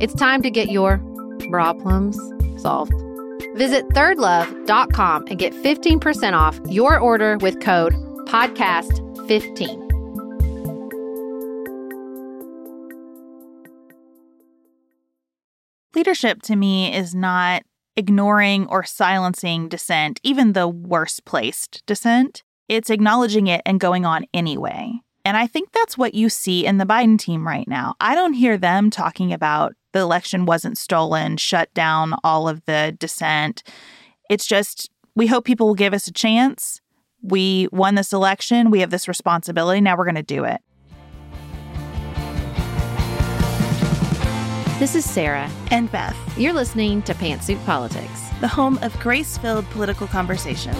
It's time to get your problems solved. Visit thirdlove.com and get 15% off your order with code podcast15. Leadership to me is not ignoring or silencing dissent, even the worst placed dissent. It's acknowledging it and going on anyway. And I think that's what you see in the Biden team right now. I don't hear them talking about the election wasn't stolen, shut down all of the dissent. It's just, we hope people will give us a chance. We won this election. We have this responsibility. Now we're going to do it. This is Sarah. And Beth, You're listening to Pantsuit Politics. the home of grace filled political conversations.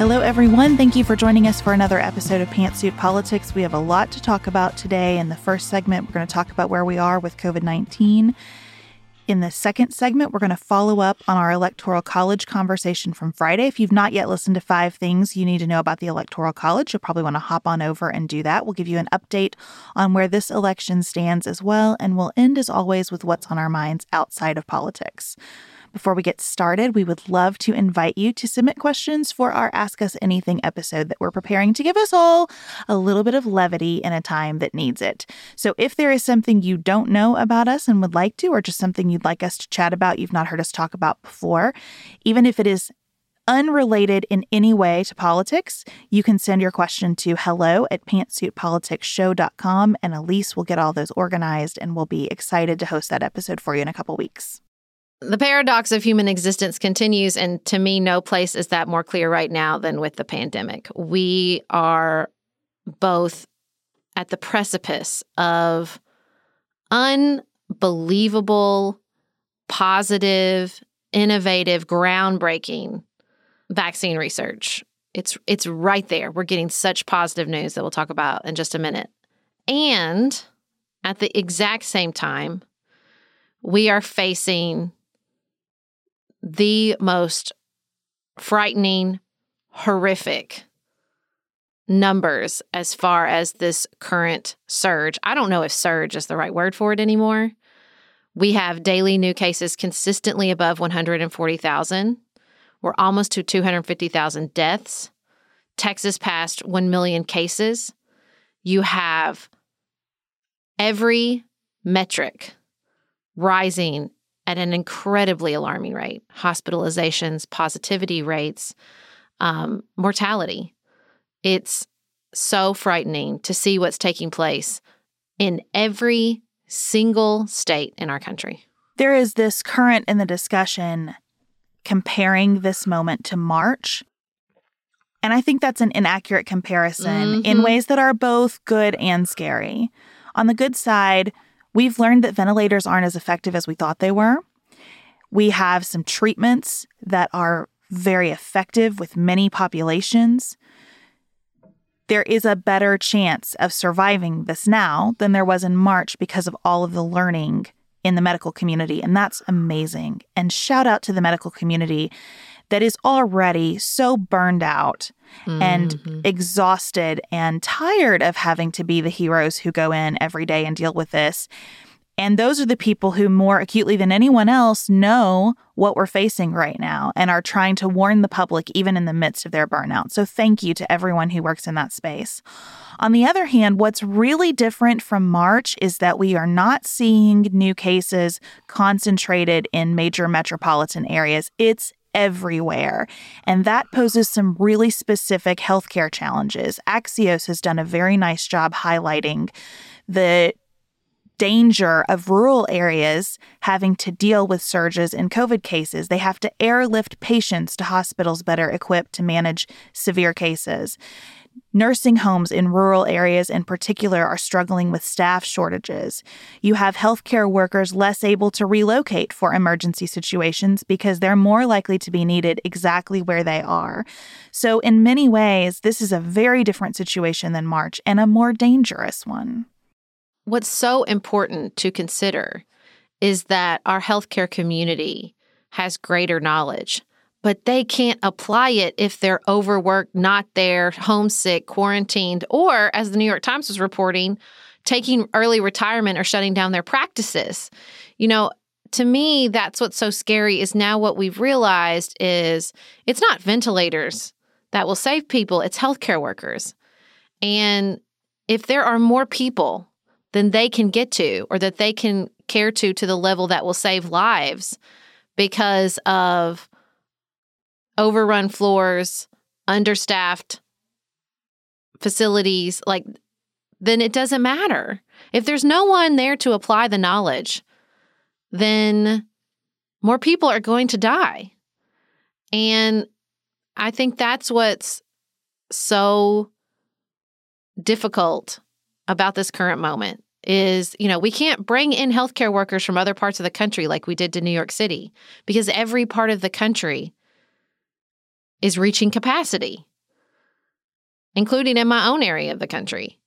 Hello, everyone. Thank you for joining us for another episode of Pantsuit Politics. We have a lot to talk about today. In the first segment, we're going to talk about where we are with COVID 19. In the second segment, we're going to follow up on our Electoral College conversation from Friday. If you've not yet listened to five things you need to know about the Electoral College, you'll probably want to hop on over and do that. We'll give you an update on where this election stands as well. And we'll end, as always, with what's on our minds outside of politics. Before we get started, we would love to invite you to submit questions for our Ask Us Anything episode that we're preparing to give us all a little bit of levity in a time that needs it. So if there is something you don't know about us and would like to, or just something you'd like us to chat about you've not heard us talk about before, even if it is unrelated in any way to politics, you can send your question to hello at pantsuitpoliticsshow.com and Elise will get all those organized and we'll be excited to host that episode for you in a couple weeks. The paradox of human existence continues, and to me, no place is that more clear right now than with the pandemic. We are both at the precipice of unbelievable, positive, innovative, groundbreaking vaccine research. It's it's right there. We're getting such positive news that we'll talk about in just a minute. And at the exact same time, we are facing the most frightening, horrific numbers as far as this current surge. I don't know if surge is the right word for it anymore. We have daily new cases consistently above 140,000. We're almost to 250,000 deaths. Texas passed 1 million cases. You have every metric rising at an incredibly alarming rate hospitalizations, positivity rates, um, mortality. It's so frightening to see what's taking place in every single state in our country. There is this current in the discussion comparing this moment to March. And I think that's an inaccurate comparison mm-hmm. in ways that are both good and scary. On the good side, we've learned that ventilators aren't as effective as we thought they were. We have some treatments that are very effective with many populations there is a better chance of surviving this now than there was in March because of all of the learning in the medical community. And that's amazing. And shout out to the medical community that is already so burned out mm-hmm. and exhausted and tired of having to be the heroes who go in every day and deal with this. And those are the people who, more acutely than anyone else, know what we're facing right now and are trying to warn the public even in the midst of their burnout. So, thank you to everyone who works in that space. On the other hand, what's really different from March is that we are not seeing new cases concentrated in major metropolitan areas. It's everywhere. And that poses some really specific healthcare challenges. Axios has done a very nice job highlighting the danger of rural areas having to deal with surges in COVID cases. They have to airlift patients to hospitals better equipped to manage severe cases. Nursing homes in rural areas, in particular, are struggling with staff shortages. You have healthcare workers less able to relocate for emergency situations because they're more likely to be needed exactly where they are. So, in many ways, this is a very different situation than March and a more dangerous one. What's so important to consider is that our healthcare community has greater knowledge, but they can't apply it if they're overworked, not there, homesick, quarantined, or as the New York Times was reporting, taking early retirement or shutting down their practices. You know, to me, that's what's so scary is now what we've realized is it's not ventilators that will save people, it's healthcare workers. And if there are more people than they can get to or that they can care to to the level that will save lives because of overrun floors, understaffed facilities, like then it doesn't matter. If there's no one there to apply the knowledge, then more people are going to die. And I think that's what's so difficult about this current moment is, you know, we can't bring in healthcare workers from other parts of the country like we did to New York City because every part of the country is reaching capacity, including in my own area of the country.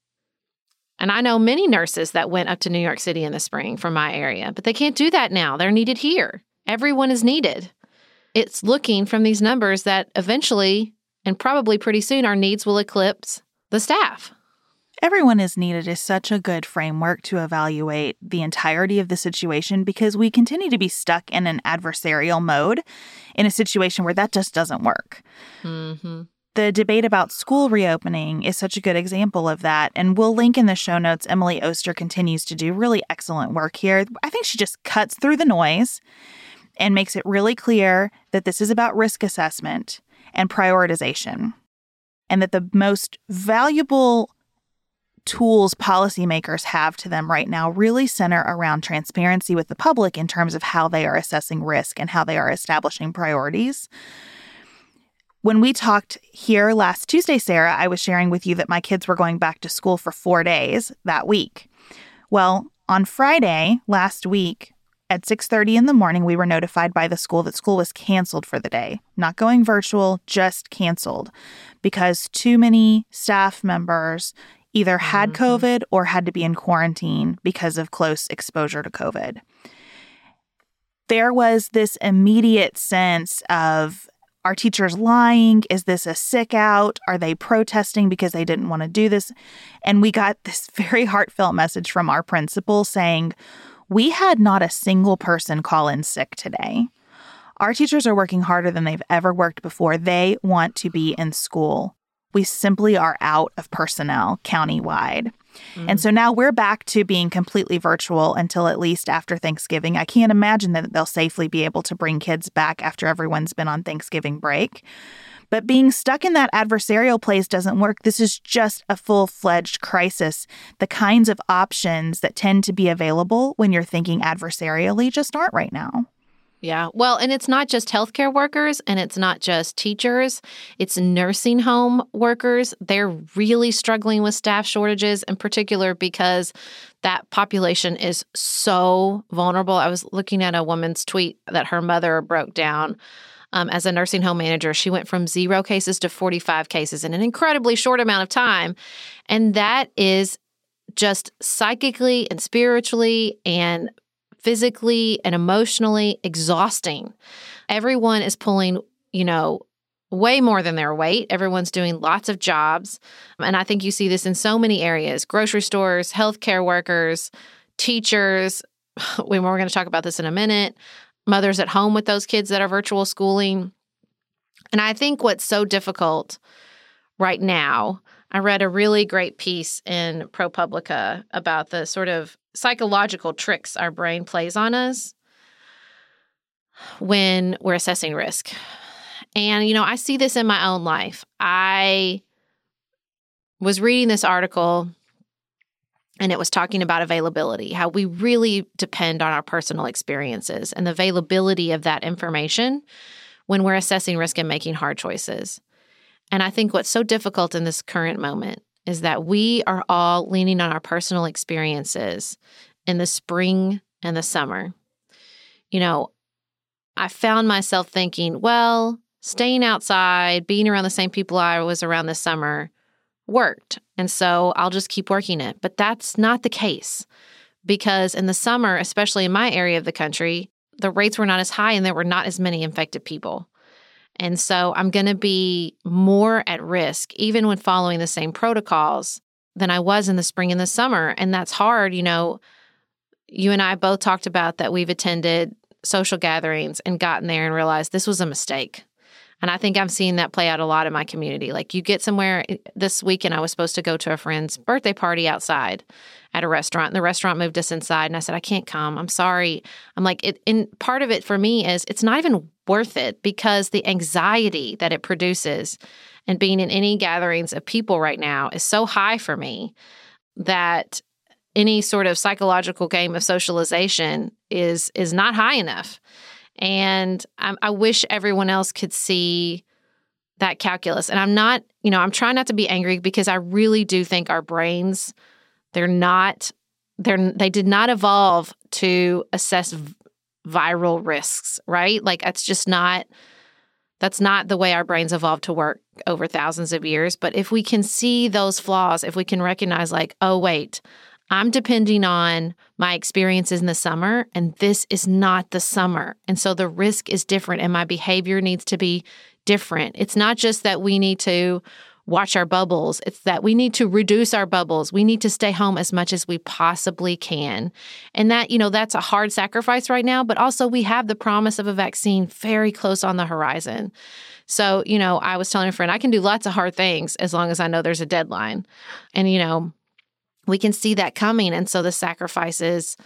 And I know many nurses that went up to New York City in the spring from my area, but they can't do that now. They're needed here. Everyone is needed. It's looking from these numbers that eventually and probably pretty soon our needs will eclipse the staff. Everyone is needed is such a good framework to evaluate the entirety of the situation because we continue to be stuck in an adversarial mode in a situation where that just doesn't work. Mm-hmm. The debate about school reopening is such a good example of that. And we'll link in the show notes. Emily Oster continues to do really excellent work here. I think she just cuts through the noise and makes it really clear that this is about risk assessment and prioritization. And that the most valuable tools policymakers have to them right now really center around transparency with the public in terms of how they are assessing risk and how they are establishing priorities. When we talked here last Tuesday, Sarah, I was sharing with you that my kids were going back to school for four days that week. Well, on Friday last week, at 6:30 in the morning, we were notified by the school that school was canceled for the day. Not going virtual, just canceled because too many staff members either had mm-hmm. COVID or had to be in quarantine because of close exposure to COVID. There was this immediate sense of Are teachers lying? Is this a sick out? Are they protesting because they didn't want to do this? And we got this very heartfelt message from our principal saying, We had not a single person call in sick today. Our teachers are working harder than they've ever worked before. They want to be in school. We simply are out of personnel countywide. Mm-hmm. And so now we're back to being completely virtual until at least after Thanksgiving. I can't imagine that they'll safely be able to bring kids back after everyone's been on Thanksgiving break. But being stuck in that adversarial place doesn't work. This is just a full fledged crisis. The kinds of options that tend to be available when you're thinking adversarially just aren't right now. Yeah. Well, and it's not just healthcare workers and it's not just teachers, it's nursing home workers. They're really struggling with staff shortages in particular because that population is so vulnerable. I was looking at a woman's tweet that her mother broke down. Um, as a nursing home manager, she went from zero cases to 45 cases in an incredibly short amount of time. And that is just psychically and spiritually and physically and emotionally exhausting. Everyone is pulling, you know, way more than their weight. Everyone's doing lots of jobs. And I think you see this in so many areas grocery stores, healthcare workers, teachers. We, we're going to talk about this in a minute. Mothers at home with those kids that are virtual schooling. And I think what's so difficult right now, I read a really great piece in ProPublica about the sort of psychological tricks our brain plays on us when we're assessing risk. And, you know, I see this in my own life. I was reading this article and it was talking about availability, how we really depend on our personal experiences and the availability of that information when we're assessing risk and making hard choices. And I think what's so difficult in this current moment is that we are all leaning on our personal experiences in the spring and the summer. You know, I found myself thinking, well, staying outside, being around the same people I was around this summer worked. And so I'll just keep working it. But that's not the case because in the summer, especially in my area of the country, the rates were not as high and there were not as many infected people. And so I'm going to be more at risk, even when following the same protocols, than I was in the spring and the summer. And that's hard. You know, you and I both talked about that we've attended social gatherings and gotten there and realized this was a mistake. And I think I'm seeing that play out a lot in my community. Like you get somewhere eh, this weekend, I was supposed to go to a friend's birthday party outside at a restaurant, and the restaurant moved us inside. And I said, I can't come. I'm sorry. I'm like, it, and part of it for me is it's not even worth it because the anxiety that it produces and being in any gatherings of people right now is so high for me that any sort of psychological game of socialization is is not high enough. And I, I wish everyone else could see that calculus. And I'm not, you know, I'm trying not to be angry because I really do think our brains, they're not, they're, they did not evolve to assess v- viral risks, right? Like that's just not, that's not the way our brains evolved to work over thousands of years. But if we can see those flaws, if we can recognize, like, oh, wait, I'm depending on my experiences in the summer, and this is not the summer. And so the risk is different, and my behavior needs to be different. It's not just that we need to watch our bubbles, it's that we need to reduce our bubbles. We need to stay home as much as we possibly can. And that, you know, that's a hard sacrifice right now, but also we have the promise of a vaccine very close on the horizon. So, you know, I was telling a friend, I can do lots of hard things as long as I know there's a deadline. And, you know, we can see that coming. And so the sacrifices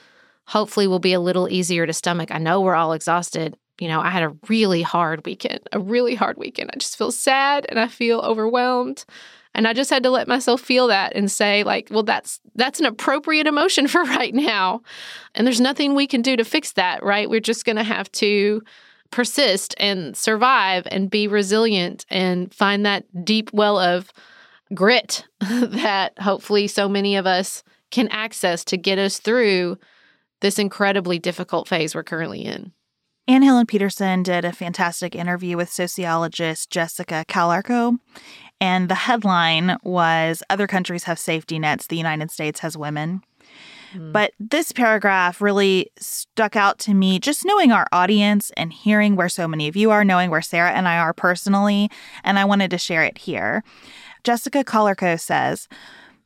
hopefully will be a little easier to stomach. I know we're all exhausted. You know, I had a really hard weekend, a really hard weekend. I just feel sad and I feel overwhelmed. And I just had to let myself feel that and say like, well that's that's an appropriate emotion for right now. And there's nothing we can do to fix that, right? We're just going to have to persist and survive and be resilient and find that deep well of grit that hopefully so many of us can access to get us through this incredibly difficult phase we're currently in. Anne Helen Petersen did a fantastic interview with sociologist Jessica Calarco. And the headline was Other countries have safety nets, the United States has women. Mm. But this paragraph really stuck out to me just knowing our audience and hearing where so many of you are, knowing where Sarah and I are personally, and I wanted to share it here. Jessica Calarco says,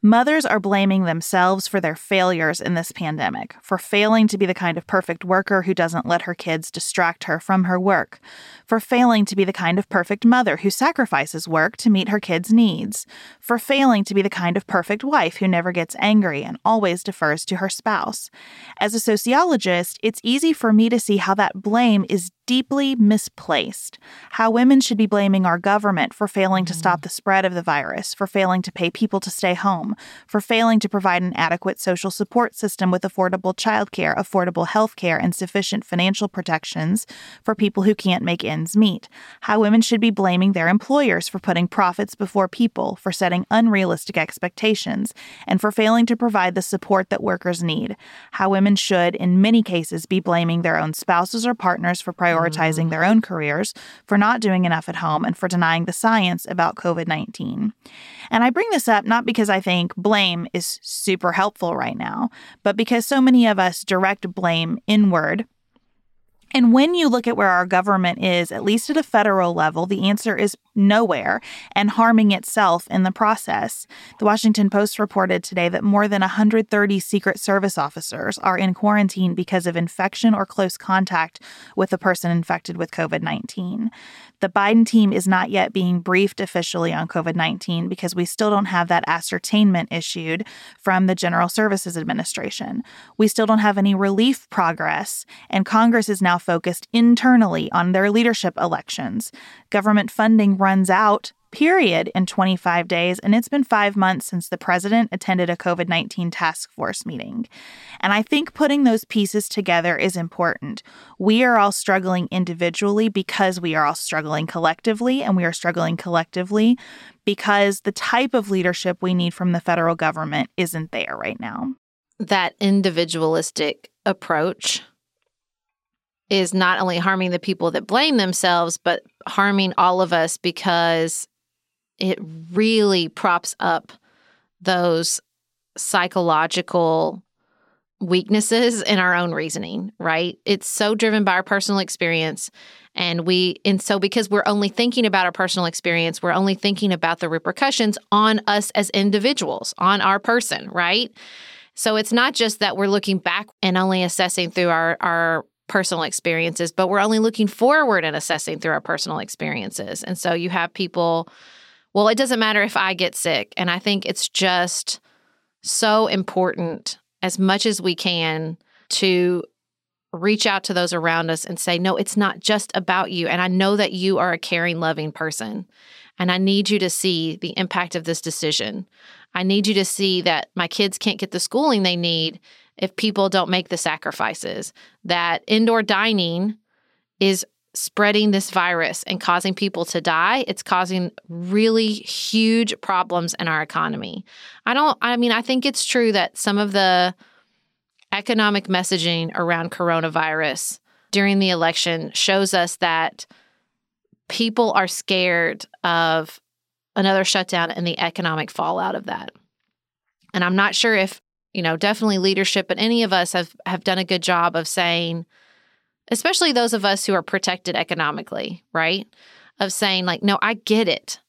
Mothers are blaming themselves for their failures in this pandemic, for failing to be the kind of perfect worker who doesn't let her kids distract her from her work, for failing to be the kind of perfect mother who sacrifices work to meet her kids' needs, for failing to be the kind of perfect wife who never gets angry and always defers to her spouse. As a sociologist, it's easy for me to see how that blame is deeply misplaced. How women should be blaming our government for failing to stop mm. the spread of the virus, for failing to pay people to stay home, for failing to provide an adequate social support system with affordable childcare, affordable health care, and sufficient financial protections for people who can't make ends meet. How women should be blaming their employers for putting profits before people, for setting unrealistic expectations, and for failing to provide the support that workers need. How women should, in many cases, be blaming their own spouses or partners for prioritizing prioritizing their own careers, for not doing enough at home, and for denying the science about COVID 19. And I bring this up not because I think blame is super helpful right now, but because so many of us direct blame inward and when you look at where our government is, at least at a federal level, the answer is nowhere and harming itself in the process. The Washington Post reported today that more than 130 Secret Service officers are in quarantine because of infection or close contact with a person infected with COVID 19. The Biden team is not yet being briefed officially on COVID 19 because we still don't have that ascertainment issued from the General Services Administration. We still don't have any relief progress, and Congress is now focused internally on their leadership elections. Government funding runs out period in 25 days, and it's been five months since the president attended a COVID 19 task force meeting. And I think putting those pieces together is important. We are all struggling individually because we are all struggling collectively, and we are struggling collectively because the type of leadership we need from the federal government isn't there right now. That individualistic approach is not only harming the people that blame themselves, but harming all of us because it really props up those psychological weaknesses in our own reasoning, right? It's so driven by our personal experience. And we, and so because we're only thinking about our personal experience, we're only thinking about the repercussions on us as individuals, on our person, right? So it's not just that we're looking back and only assessing through our, our personal experiences, but we're only looking forward and assessing through our personal experiences. And so you have people well, it doesn't matter if I get sick. And I think it's just so important as much as we can to reach out to those around us and say, no, it's not just about you. And I know that you are a caring, loving person. And I need you to see the impact of this decision. I need you to see that my kids can't get the schooling they need if people don't make the sacrifices, that indoor dining is spreading this virus and causing people to die, it's causing really huge problems in our economy. I don't, I mean, I think it's true that some of the economic messaging around coronavirus during the election shows us that people are scared of another shutdown and the economic fallout of that. And I'm not sure if, you know, definitely leadership, but any of us have, have done a good job of saying, especially those of us who are protected economically, right? Of saying, like, no, I get it,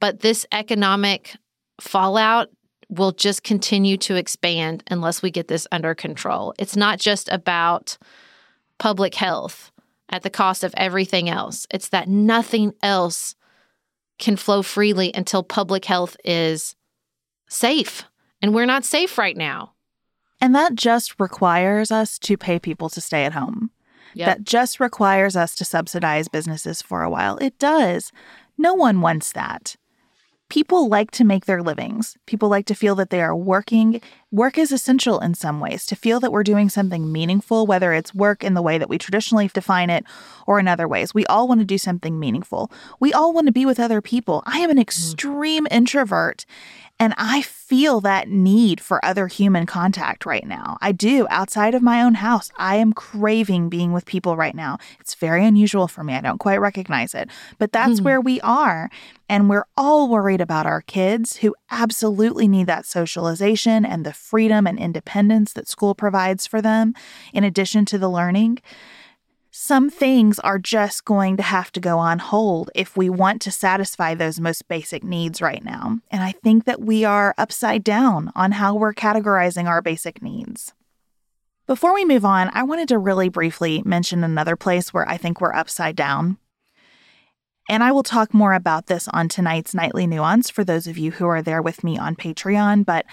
but this economic fallout will just continue to expand unless we get this under control. It's not just about public health at the cost of everything else, it's that nothing else can flow freely until public health is safe. And we're not safe right now. And that just requires us to pay people to stay at home yep. that just requires us to subsidize businesses for a while. It does. No one wants that. People like to make their livings. People like to feel that they are working. Work is essential in some ways, to feel that we're doing something meaningful, whether it's work in the way that we traditionally define it or in other ways. We all want to do something meaningful. We all want to be with other people. I am an mm-hmm. extreme mm. introvert. And I feel that need for other human contact right now. I do. Outside of my own house, I am craving being with people right now. It's very unusual for me. I don't quite recognize it, but that's mm-hmm. where we are. And we're all worried about our kids who absolutely need that socialization and the freedom and independence that school provides for them, in addition to the learning some things are just going to have to go on hold if we want to satisfy those most basic needs right now. And I think that we are upside down on how we're categorizing our basic needs. Before we move on, I wanted to really briefly mention another place where I think we're upside down. And I will talk more about this on tonight's Nightly Nuance for those of you who are there with me on Patreon. But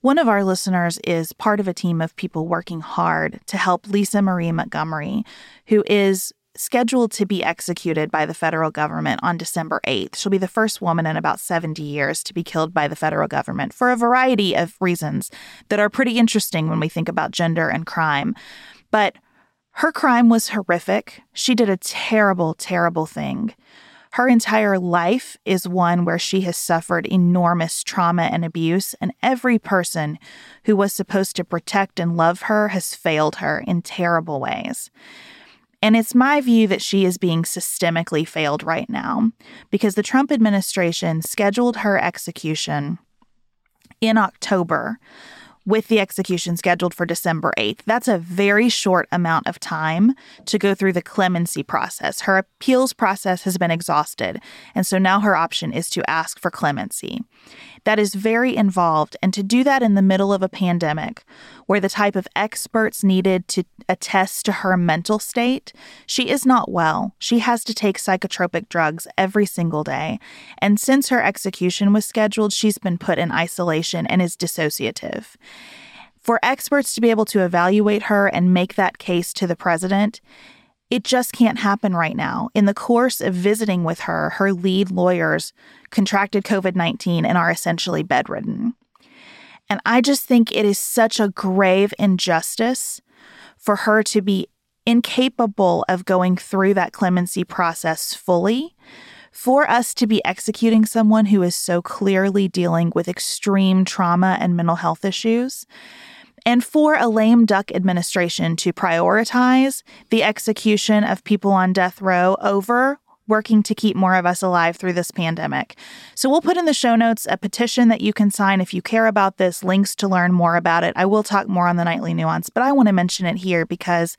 one of our listeners is part of a team of people working hard to help Lisa Marie Montgomery, who is scheduled to be executed by the federal government on December 8th. She'll be the first woman in about 70 years to be killed by the federal government for a variety of reasons that are pretty interesting when we think about gender and crime. But her crime was horrific. She did a terrible, terrible thing. Her entire life is one where she has suffered enormous trauma and abuse, and every person who was supposed to protect and love her has failed her in terrible ways. And it's my view that she is being systemically failed right now because the Trump administration scheduled her execution in October with the execution scheduled for December 8th. That's a very short amount of time to go through the clemency process. Her appeals process has been exhausted, and so now her option is to ask for clemency. That is very involved, and to do that in the middle of a pandemic, where the type of experts needed to attest to her mental state, she is not well. She has to take psychotropic drugs every single day, and since her execution was scheduled, she's been put in isolation and is dissociative. For experts to be able to evaluate her and make that case to the president, it just can't happen right now. In the course of visiting with her, her lead lawyers contracted COVID 19 and are essentially bedridden. And I just think it is such a grave injustice for her to be incapable of going through that clemency process fully, for us to be executing someone who is so clearly dealing with extreme trauma and mental health issues and for a lame duck administration to prioritize the execution of people on death row over working to keep more of us alive through this pandemic. So we'll put in the show notes a petition that you can sign if you care about this, links to learn more about it. I will talk more on the nightly nuance, but I want to mention it here because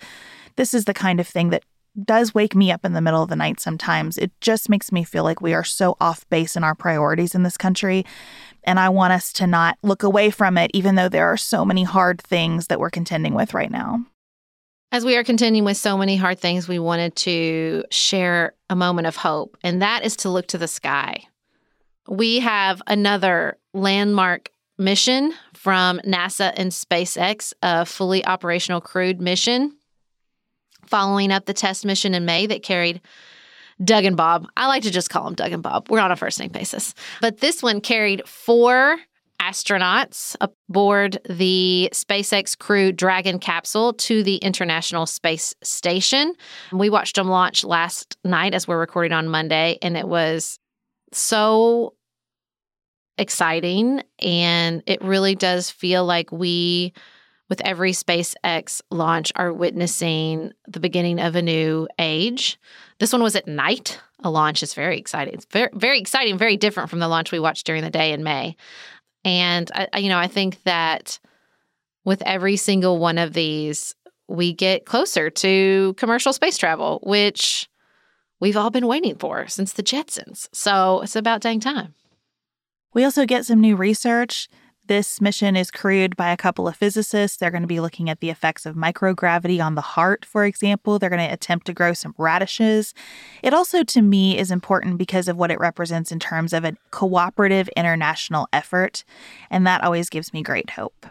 this is the kind of thing that does wake me up in the middle of the night sometimes. It just makes me feel like we are so off base in our priorities in this country. And I want us to not look away from it, even though there are so many hard things that we're contending with right now. As we are contending with so many hard things, we wanted to share a moment of hope, and that is to look to the sky. We have another landmark mission from NASA and SpaceX, a fully operational crewed mission, following up the test mission in May that carried Doug and Bob. I like to just call them Doug and Bob. We're on a first name basis. But this one carried four astronauts aboard the SpaceX Crew Dragon capsule to the International Space Station. We watched them launch last night as we're recording on Monday, and it was so exciting. And it really does feel like we, with every SpaceX launch, are witnessing the beginning of a new age. This one was at night. A launch is very exciting. It's very, very exciting, very different from the launch we watched during the day in May. And I, you know, I think that with every single one of these, we get closer to commercial space travel, which we've all been waiting for since the Jetsons. So it's about dang time. We also get some new research this mission is crewed by a couple of physicists. They're going to be looking at the effects of microgravity on the heart, for example. They're going to attempt to grow some radishes. It also, to me, is important because of what it represents in terms of a cooperative international effort. And that always gives me great hope.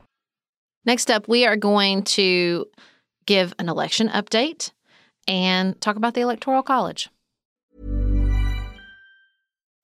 Next up, we are going to give an election update and talk about the Electoral College.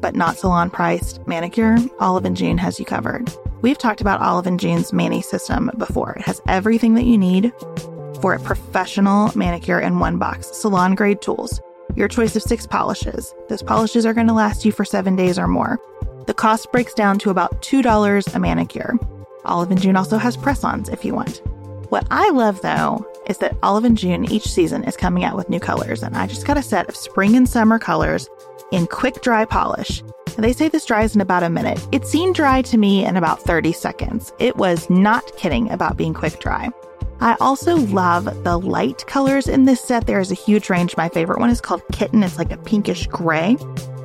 but not salon priced manicure, Olive and June has you covered. We've talked about Olive and June's Mani system before. It has everything that you need for a professional manicure in one box, salon grade tools, your choice of six polishes. Those polishes are going to last you for seven days or more. The cost breaks down to about $2 a manicure. Olive and June also has press ons if you want. What I love though is that Olive and June each season is coming out with new colors, and I just got a set of spring and summer colors in quick dry polish. They say this dries in about a minute. It seemed dry to me in about 30 seconds. It was not kidding about being quick dry. I also love the light colors in this set. There is a huge range. My favorite one is called Kitten. It's like a pinkish gray.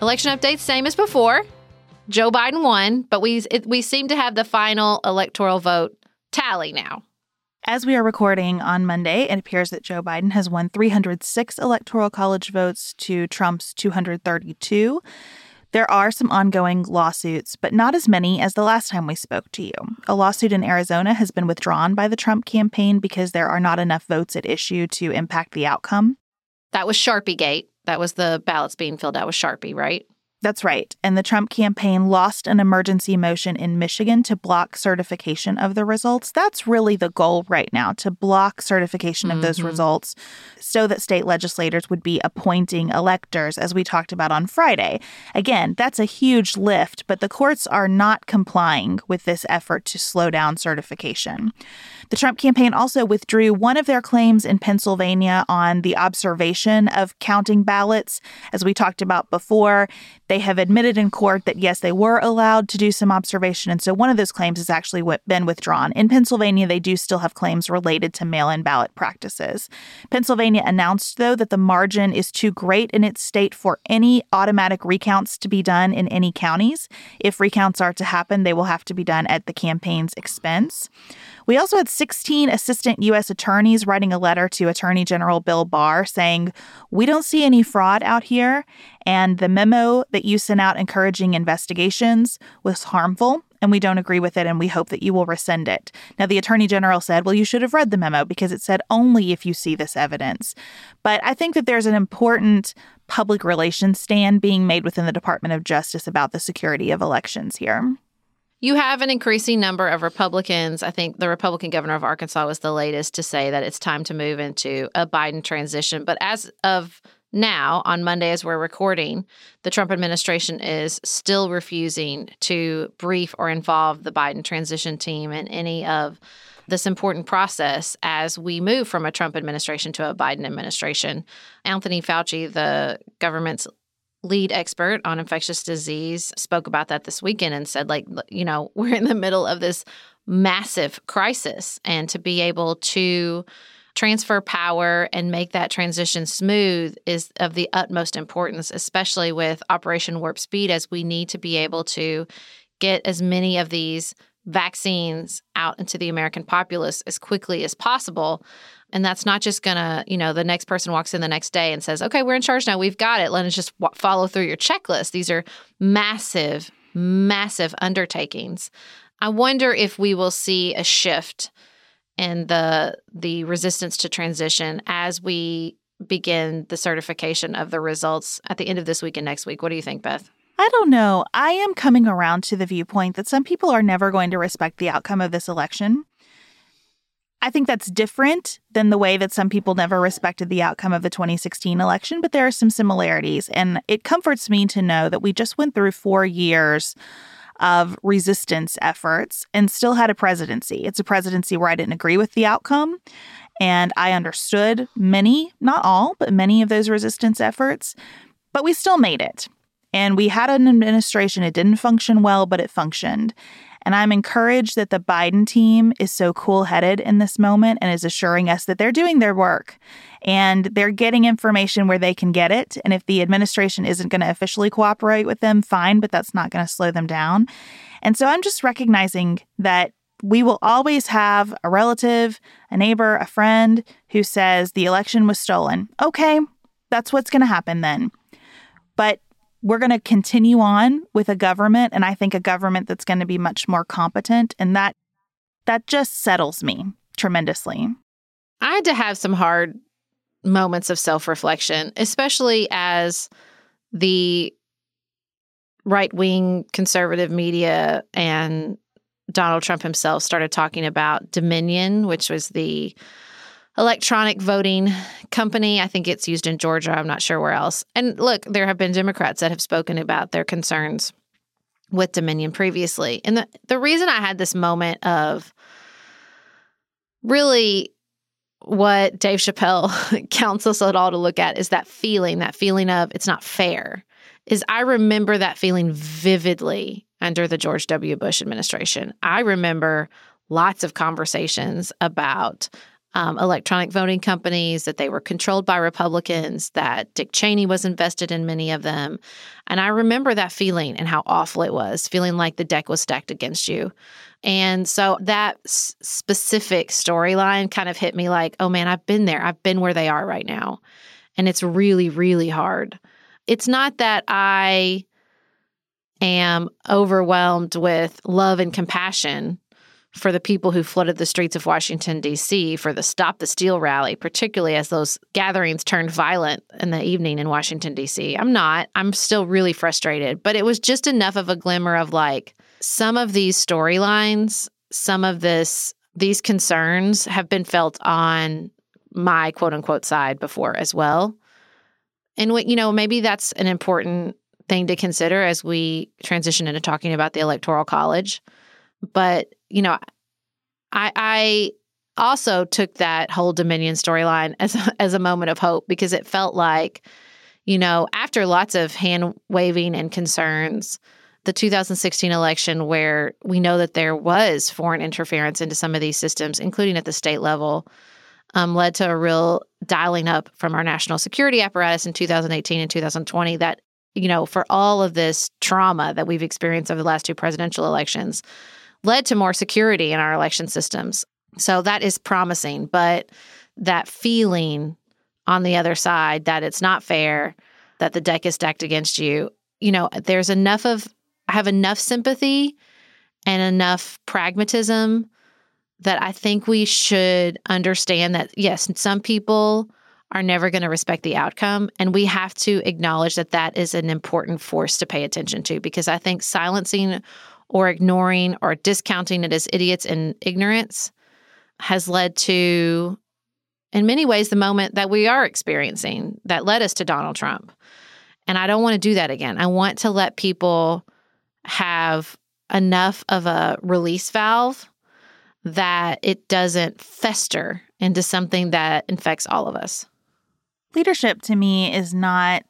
Election updates, same as before. Joe Biden won, but we it, we seem to have the final electoral vote tally now. As we are recording on Monday, it appears that Joe Biden has won 306 electoral college votes to Trump's 232. There are some ongoing lawsuits, but not as many as the last time we spoke to you. A lawsuit in Arizona has been withdrawn by the Trump campaign because there are not enough votes at issue to impact the outcome. That was Sharpie Gate. That was the ballots being filled out with Sharpie, right? That's right. And the Trump campaign lost an emergency motion in Michigan to block certification of the results. That's really the goal right now to block certification of mm-hmm. those results so that state legislators would be appointing electors, as we talked about on Friday. Again, that's a huge lift, but the courts are not complying with this effort to slow down certification. The Trump campaign also withdrew one of their claims in Pennsylvania on the observation of counting ballots. As we talked about before, they have admitted in court that yes, they were allowed to do some observation. And so one of those claims has actually been withdrawn. In Pennsylvania, they do still have claims related to mail in ballot practices. Pennsylvania announced, though, that the margin is too great in its state for any automatic recounts to be done in any counties. If recounts are to happen, they will have to be done at the campaign's expense. We also had 16 assistant U.S. attorneys writing a letter to Attorney General Bill Barr saying, We don't see any fraud out here, and the memo that you sent out encouraging investigations was harmful. And we don't agree with it, and we hope that you will rescind it. Now, the Attorney General said, Well, you should have read the memo because it said only if you see this evidence. But I think that there's an important public relations stand being made within the Department of Justice about the security of elections here. You have an increasing number of Republicans. I think the Republican governor of Arkansas was the latest to say that it's time to move into a Biden transition. But as of Now, on Monday, as we're recording, the Trump administration is still refusing to brief or involve the Biden transition team in any of this important process as we move from a Trump administration to a Biden administration. Anthony Fauci, the government's lead expert on infectious disease, spoke about that this weekend and said, like, you know, we're in the middle of this massive crisis, and to be able to transfer power and make that transition smooth is of the utmost importance, especially with Operation Warp Speed, as we need to be able to get as many of these vaccines out into the American populace as quickly as possible. And that's not just going to, you know, the next person walks in the next day and says, okay, we're in charge now. We've got it. Let us just w- follow through your checklist. These are massive, massive undertakings. I wonder if we will see a shift in the the resistance to transition as we begin the certification of the results at the end of this week and next week. What do you think, Beth? I don't know. I am coming around to the viewpoint that some people are never going to respect the outcome of this election. I think that's different than the way that some people never respected the outcome of the 2016 election, but there are some similarities. And it comforts me to know that we just went through four years of resistance efforts and still had a presidency. It's a presidency where I didn't agree with the outcome. And I understood many, not all, but many of those resistance efforts. But we still made it. And we had an administration. It didn't function well, but it functioned. And I'm encouraged that the Biden team is so cool headed in this moment and is assuring us that they're doing their work and they're getting information where they can get it. And if the administration isn't going to officially cooperate with them, fine, but that's not going to slow them down. And so I'm just recognizing that we will always have a relative, a neighbor, a friend who says the election was stolen. Okay, that's what's going to happen then. But we're going to continue on with a government and I think a government that's going to be much more competent and that that just settles me tremendously. I had to have some hard moments of self-reflection, especially as the right-wing conservative media and Donald Trump himself started talking about Dominion, which was the electronic voting company. I think it's used in Georgia. I'm not sure where else. And look, there have been Democrats that have spoken about their concerns with Dominion previously. And the, the reason I had this moment of really what Dave Chappelle counsels us at all to look at is that feeling, that feeling of it's not fair. Is I remember that feeling vividly under the George W. Bush administration. I remember lots of conversations about um, electronic voting companies, that they were controlled by Republicans, that Dick Cheney was invested in many of them. And I remember that feeling and how awful it was, feeling like the deck was stacked against you. And so that s- specific storyline kind of hit me like, oh man, I've been there. I've been where they are right now. And it's really, really hard. It's not that I am overwhelmed with love and compassion for the people who flooded the streets of Washington, D.C. for the Stop the Steal rally, particularly as those gatherings turned violent in the evening in Washington, D.C. I'm not. I'm still really frustrated, but it was just enough of a glimmer of like some of these storylines, some of this, these concerns have been felt on my quote unquote side before as well. And what, you know, maybe that's an important thing to consider as we transition into talking about the Electoral College. But you know, I I also took that whole Dominion storyline as a, as a moment of hope because it felt like, you know, after lots of hand waving and concerns, the 2016 election, where we know that there was foreign interference into some of these systems, including at the state level, um, led to a real dialing up from our national security apparatus in 2018 and 2020 that, you know, for all of this trauma that we've experienced over the last two presidential elections, led to more security in our election systems. So that is promising. But that feeling on the other side that it's not fair, that the deck is stacked against you, you know, there's enough of, I have enough sympathy and enough pragmatism that I think we should understand that, yes, some people are never going to respect the outcome. And we have to acknowledge that that is an important force to pay attention to because I think silencing or ignoring or discounting it as idiots and ignorance has led to in many ways, the moment that we are experiencing that led us to Donald Trump. And I don't want to do that again. I want to let people have enough of a release valve that it doesn't fester into something that infects all of us. Leadership to me is not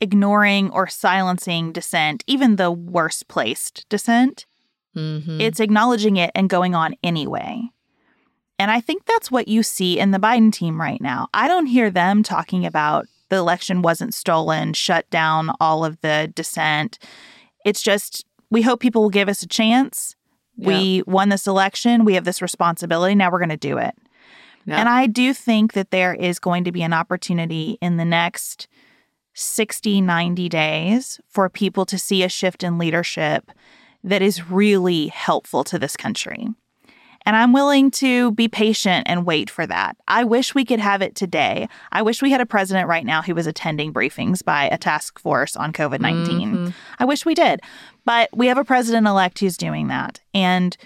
ignoring or silencing dissent, even the worst placed dissent. Mm-hmm. It's acknowledging it and going on anyway. And I think that's what you see in the Biden team right now. I don't hear them talking about the election wasn't stolen, shut down all of the dissent. It's just, we hope people will give us a chance. We won this election. We have this responsibility. Now we're going to do it. And I do think that there is going to be an opportunity in the next 60, 90 days for people to see a shift in leadership that is really helpful to this country. And I'm willing to be patient and wait for that. I wish we could have it today. I wish we had a president right now who was attending briefings by a task force on COVID 19. Mm-hmm. I wish we did. But we have a president elect who's doing that. And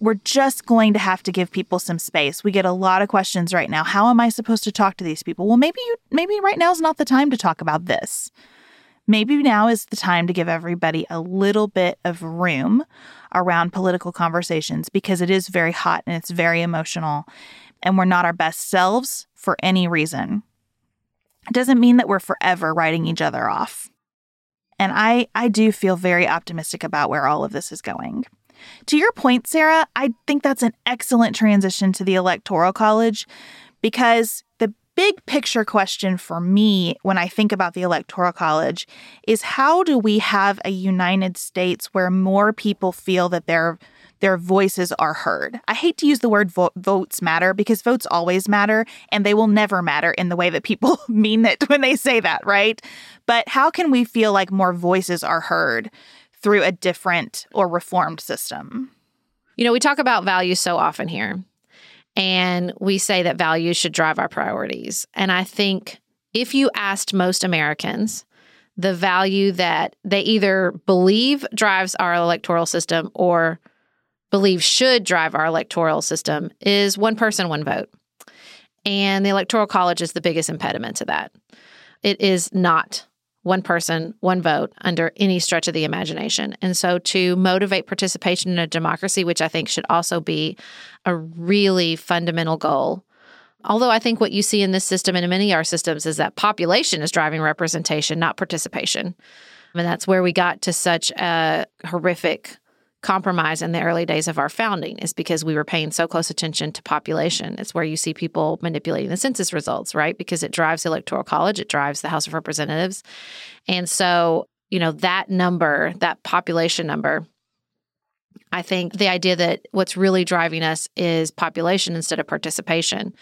we're just going to have to give people some space. We get a lot of questions right now. How am I supposed to talk to these people? Well, maybe you maybe right now is not the time to talk about this. Maybe now is the time to give everybody a little bit of room around political conversations because it is very hot and it's very emotional and we're not our best selves for any reason. It doesn't mean that we're forever writing each other off. And I I do feel very optimistic about where all of this is going. To your point, Sarah, I think that's an excellent transition to the Electoral College because the big picture question for me when I think about the Electoral College is how do we have a United States where more people feel that their their voices are heard. I hate to use the word vo- votes matter because votes always matter and they will never matter in the way that people mean it when they say that, right? But how can we feel like more voices are heard through a different or reformed system? You know, we talk about values so often here, and we say that values should drive our priorities. And I think if you asked most Americans the value that they either believe drives our electoral system or believe should drive our electoral system, is one person, one vote. And the Electoral College is the biggest impediment to that. It is not one person, one vote under any stretch of the imagination. And so to motivate participation in a democracy, which I think should also be a really fundamental goal. Although I think what you see in this system and in many of our systems is that population is driving representation, not participation. And that's where we got to such a horrific compromise in the early days of our founding is because we were paying so close attention to population. It's where you see people manipulating the census results, right? Because it drives the electoral college, it drives the House of Representatives. And so, you know, that number, that population number, I think the idea that what's really driving us is population instead of participation.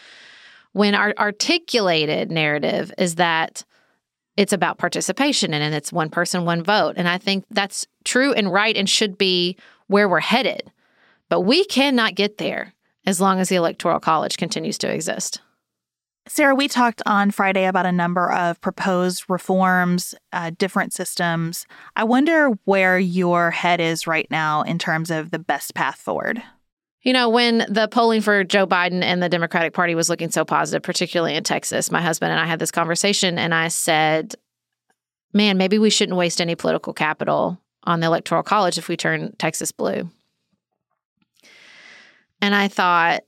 When our articulated narrative is that it's about participation and it's one person, one vote. And I think that's true and right and should be where we're headed. But we cannot get there as long as the Electoral College continues to exist. Sarah, we talked on Friday about a number of proposed reforms, uh, different systems. I wonder where your head is right now in terms of the best path forward. You know, when the polling for Joe Biden and the Democratic Party was looking so positive, particularly in Texas, my husband and I had this conversation, and I said, Man, maybe we shouldn't waste any political capital on the Electoral College if we turn Texas blue. And I thought,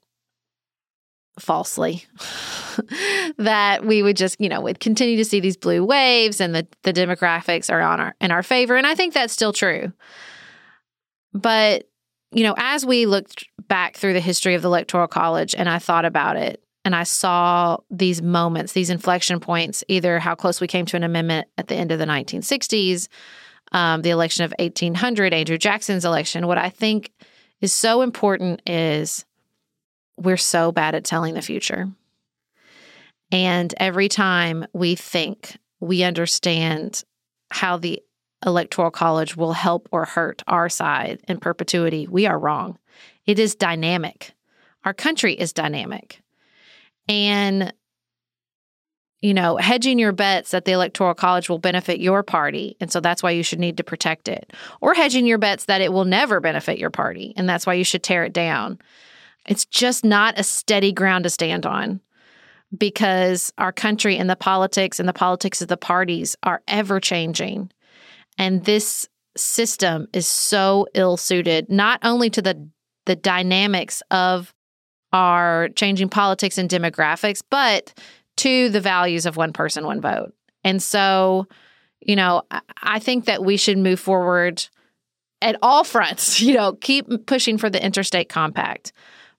falsely, that we would just, you know, would continue to see these blue waves and the, the demographics are on our in our favor. And I think that's still true. But you know, as we looked back through the history of the Electoral College and I thought about it and I saw these moments, these inflection points, either how close we came to an amendment at the end of the 1960s, um, the election of 1800, Andrew Jackson's election, what I think is so important is we're so bad at telling the future. And every time we think we understand how the electoral college will help or hurt our side in perpetuity, we are wrong. It is dynamic. Our country is dynamic. And, you know, hedging your bets that the electoral college will benefit your party. And so that's why you should need to protect it. Or hedging your bets that it will never benefit your party. And that's why you should tear it down. It's just not a steady ground to stand on because our country and the politics and the politics of the parties are ever changing. And this system is so ill suited, not only to the, the dynamics of our changing politics and demographics, but to the values of one person, one vote. And so, you know, I think that we should move forward at all fronts, you know, keep pushing for the interstate compact.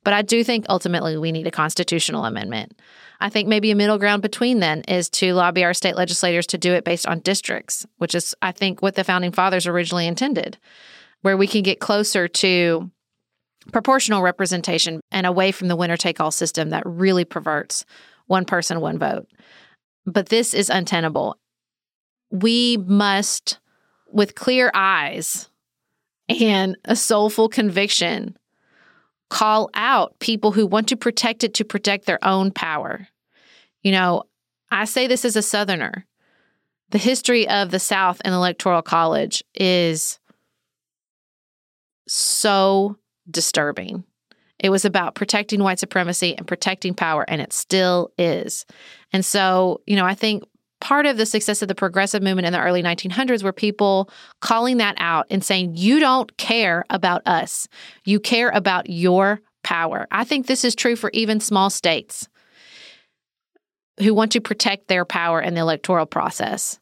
But I do think ultimately we need a constitutional amendment. I think maybe a middle ground between then is to lobby our state legislators to do it based on districts, which is, I think, what the founding fathers originally intended, where we can get closer to proportional representation and away from the winner take all system that really perverts one person, one vote. But this is untenable. We must, with clear eyes and a soulful conviction, call out people who want to protect it to protect their own power. You know, I say this as a Southerner. The history of the South and Electoral College is so disturbing. It was about protecting white supremacy and protecting power, and it still is. And so, you know, I think part of the success of the progressive movement in the early 1900s were people calling that out and saying, You don't care about us, you care about your power. I think this is true for even small states who want to protect their power in the electoral process.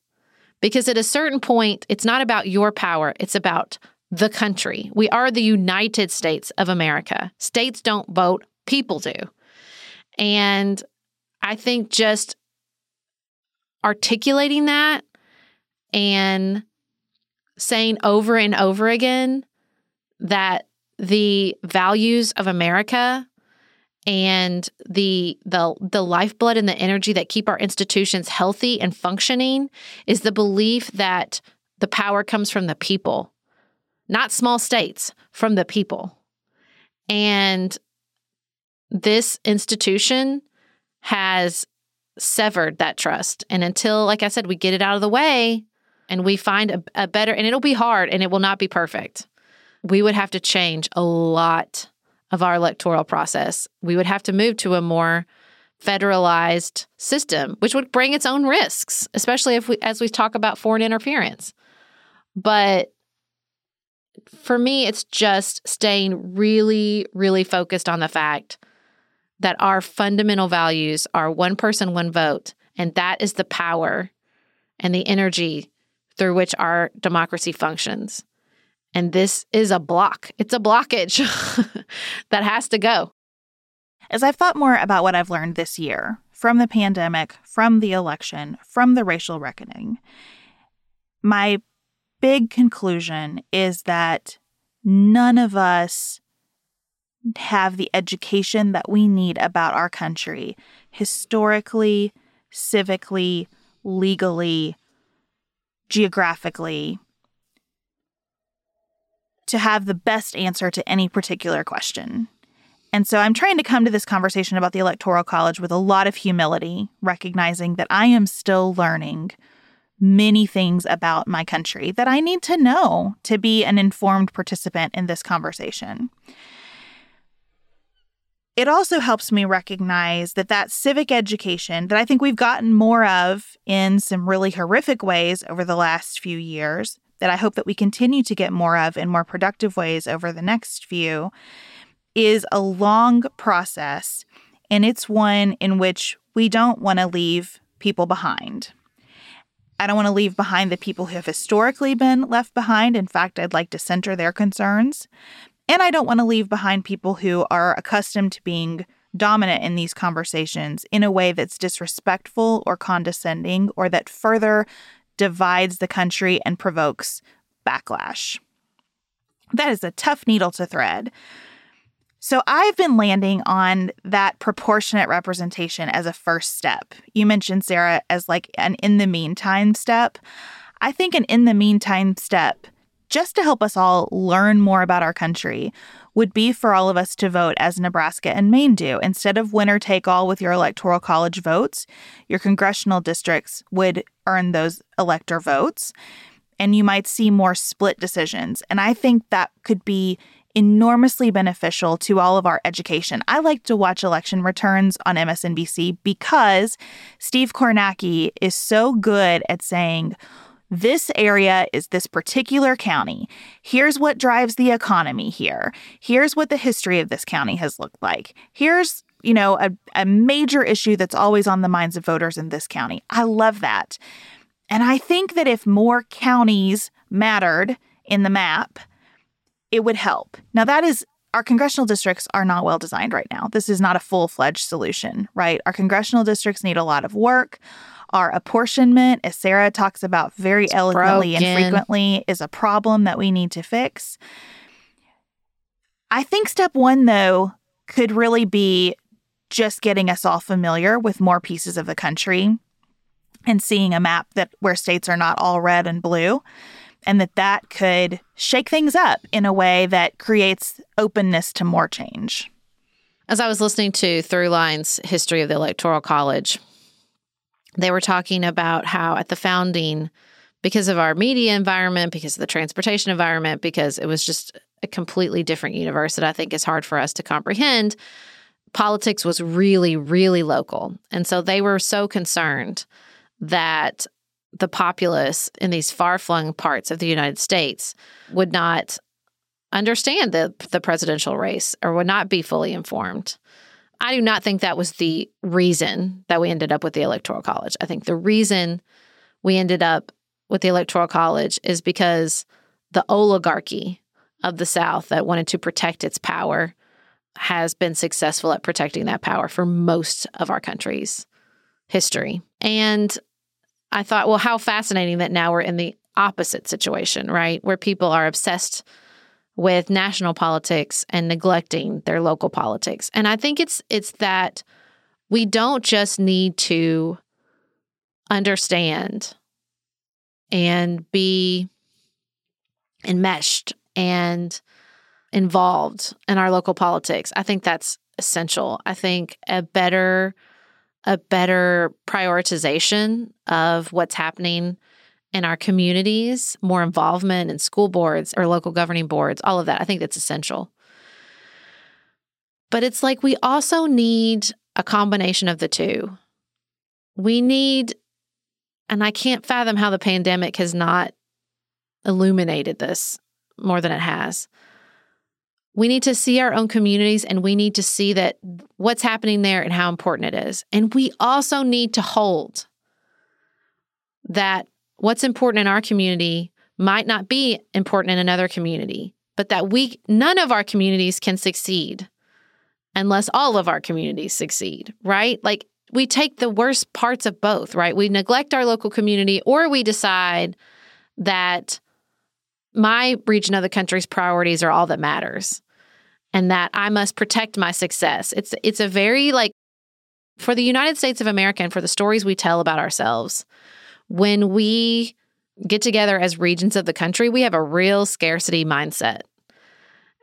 Because at a certain point, it's not about your power, it's about the country. We are the United States of America. States don't vote, people do. And I think just articulating that and saying over and over again that the values of America and the the the lifeblood and the energy that keep our institutions healthy and functioning is the belief that the power comes from the people not small states from the people. And this institution has severed that trust. And until like i said we get it out of the way and we find a, a better and it'll be hard and it will not be perfect we would have to change a lot of our electoral process. We would have to move to a more federalized system, which would bring its own risks, especially if we as we talk about foreign interference. But for me, it's just staying really, really focused on the fact that our fundamental values are one person, one vote, and that is the power and the energy through which our democracy functions. And this is a block. It's a blockage that has to go. As I've thought more about what I've learned this year from the pandemic, from the election, from the racial reckoning, my big conclusion is that none of us have the education that we need about our country historically, civically, legally, geographically, to have the best answer to any particular question. And so I'm trying to come to this conversation about the Electoral College with a lot of humility, recognizing that I am still learning many things about my country that I need to know to be an informed participant in this conversation. It also helps me recognize that that civic education that I think we've gotten more of in some really horrific ways over the last few years that I hope that we continue to get more of in more productive ways over the next few is a long process. And it's one in which we don't want to leave people behind. I don't want to leave behind the people who have historically been left behind. In fact, I'd like to center their concerns. And I don't want to leave behind people who are accustomed to being dominant in these conversations in a way that's disrespectful or condescending or that further divides the country and provokes backlash. That is a tough needle to thread. So I've been landing on that proportionate representation as a first step. You mentioned Sarah as like an in the meantime step. I think an in the meantime step just to help us all learn more about our country would be for all of us to vote as Nebraska and Maine do. Instead of winner take all with your electoral college votes, your congressional districts would earn those elector votes. And you might see more split decisions. And I think that could be enormously beneficial to all of our education. I like to watch election returns on MSNBC because Steve Kornacki is so good at saying, this area is this particular county. Here's what drives the economy here. Here's what the history of this county has looked like. Here's, you know, a, a major issue that's always on the minds of voters in this county. I love that. And I think that if more counties mattered in the map, it would help. Now, that is our congressional districts are not well designed right now. This is not a full fledged solution, right? Our congressional districts need a lot of work. Our apportionment, as Sarah talks about very it's eloquently broken. and frequently, is a problem that we need to fix. I think step one, though, could really be just getting us all familiar with more pieces of the country and seeing a map that where states are not all red and blue and that that could shake things up in a way that creates openness to more change. As I was listening to Throughline's history of the Electoral College, they were talking about how at the founding, because of our media environment, because of the transportation environment, because it was just a completely different universe that I think is hard for us to comprehend, politics was really, really local. And so they were so concerned that the populace in these far flung parts of the United States would not understand the, the presidential race or would not be fully informed. I do not think that was the reason that we ended up with the Electoral College. I think the reason we ended up with the Electoral College is because the oligarchy of the South that wanted to protect its power has been successful at protecting that power for most of our country's history. And I thought, well, how fascinating that now we're in the opposite situation, right? Where people are obsessed with national politics and neglecting their local politics. And I think it's it's that we don't just need to understand and be enmeshed and involved in our local politics. I think that's essential. I think a better a better prioritization of what's happening in our communities, more involvement in school boards or local governing boards, all of that. I think that's essential. But it's like we also need a combination of the two. We need, and I can't fathom how the pandemic has not illuminated this more than it has. We need to see our own communities and we need to see that what's happening there and how important it is. And we also need to hold that what's important in our community might not be important in another community, but that we none of our communities can succeed unless all of our communities succeed, right? Like we take the worst parts of both, right? We neglect our local community or we decide that my region of the country's priorities are all that matters and that I must protect my success. It's it's a very like for the United States of America and for the stories we tell about ourselves, when we get together as regions of the country, we have a real scarcity mindset.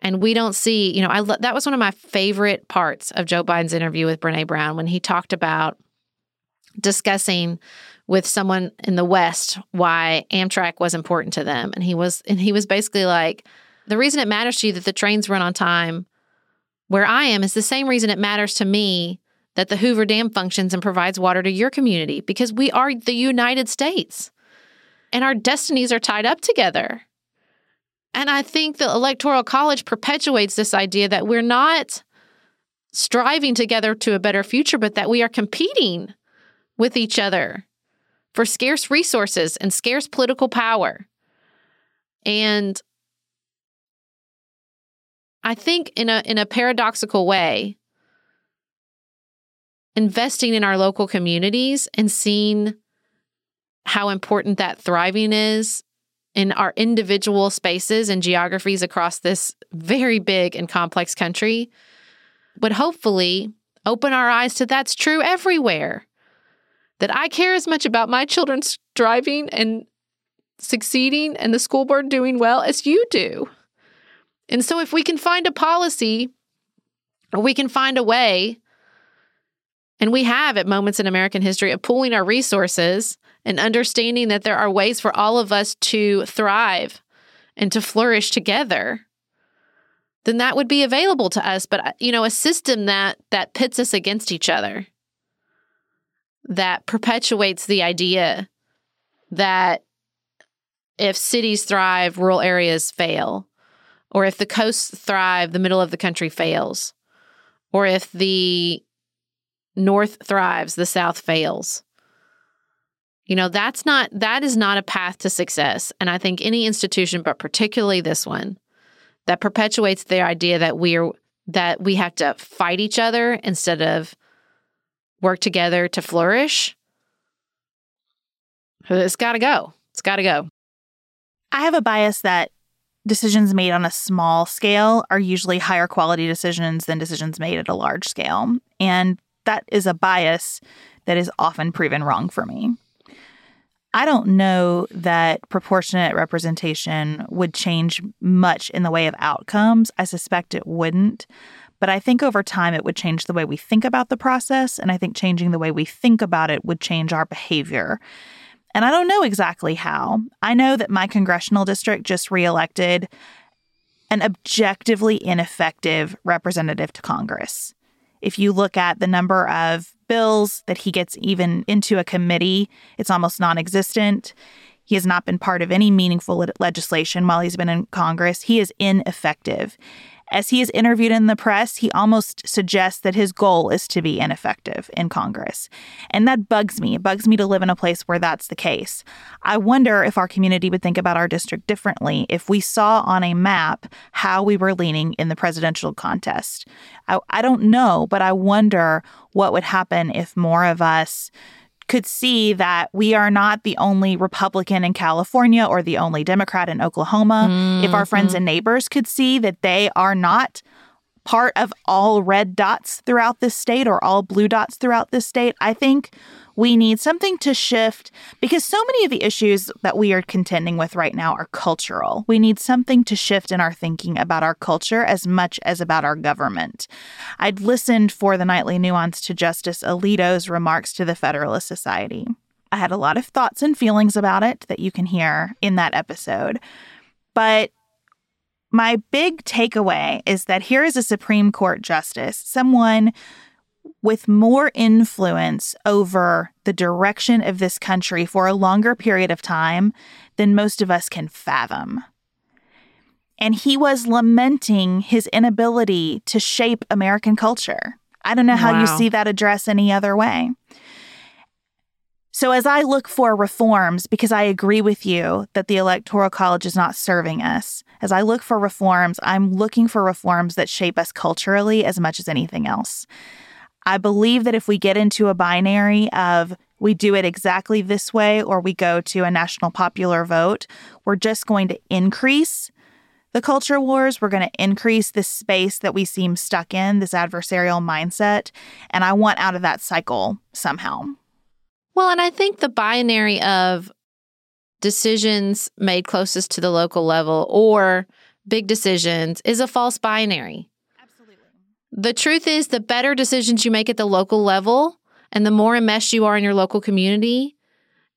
And we don't see, you know, I that was one of my favorite parts of Joe Biden's interview with Brene Brown when he talked about discussing with someone in the West why Amtrak was important to them. And he was and he was basically like, the reason it matters to you that the trains run on time where I am is the same reason it matters to me that the Hoover Dam functions and provides water to your community because we are the United States and our destinies are tied up together. And I think the Electoral College perpetuates this idea that we're not striving together to a better future, but that we are competing with each other for scarce resources and scarce political power. And I think in a in a paradoxical way, investing in our local communities and seeing how important that thriving is in our individual spaces and geographies across this very big and complex country would hopefully open our eyes to that's true everywhere. That I care as much about my children's driving and succeeding and the school board doing well as you do. And so, if we can find a policy or we can find a way, and we have at moments in American history of pooling our resources and understanding that there are ways for all of us to thrive and to flourish together, then that would be available to us. But, uh, you know, a system that, that pits us against each other, that perpetuates the idea that if cities thrive, rural areas fail, or if the coasts thrive, the middle of the country fails, or if the north thrives, the south fails. You know, that's not that is not a path to success. And I think any institution, but particularly this one, that perpetuates the idea that we're that we have to fight each other instead of work together to flourish. It's got to go. It's got to go. I have a bias that decisions made on a small scale are usually higher quality decisions than decisions made at a large scale. And that is a bias that is often proven wrong for me. I don't know that proportionate representation would change much in the way of outcomes. I suspect it wouldn't. But I think over time it would change the way we think about the process. And I think changing the way we think about it would change our behavior. And I don't know exactly how. I know that my congressional district just reelected an objectively ineffective representative to Congress. If you look at the number of bills that he gets even into a committee, it's almost non existent. He has not been part of any meaningful legislation while he's been in Congress. He is ineffective. As he is interviewed in the press, he almost suggests that his goal is to be ineffective in Congress. And that bugs me. It bugs me to live in a place where that's the case. I wonder if our community would think about our district differently if we saw on a map how we were leaning in the presidential contest. I, I don't know, but I wonder what would happen if more of us could see that we are not the only Republican in California or the only Democrat in Oklahoma. Mm-hmm. If our friends and neighbors could see that they are not part of all red dots throughout this state or all blue dots throughout this state, I think we need something to shift because so many of the issues that we are contending with right now are cultural. We need something to shift in our thinking about our culture as much as about our government. I'd listened for the nightly nuance to Justice Alito's remarks to the Federalist Society. I had a lot of thoughts and feelings about it that you can hear in that episode. But my big takeaway is that here is a Supreme Court justice, someone with more influence over the direction of this country for a longer period of time than most of us can fathom. And he was lamenting his inability to shape American culture. I don't know how wow. you see that address any other way. So, as I look for reforms, because I agree with you that the Electoral College is not serving us, as I look for reforms, I'm looking for reforms that shape us culturally as much as anything else. I believe that if we get into a binary of we do it exactly this way or we go to a national popular vote, we're just going to increase the culture wars. We're going to increase this space that we seem stuck in, this adversarial mindset. And I want out of that cycle somehow. Well, and I think the binary of decisions made closest to the local level or big decisions is a false binary. The truth is, the better decisions you make at the local level and the more enmeshed you are in your local community,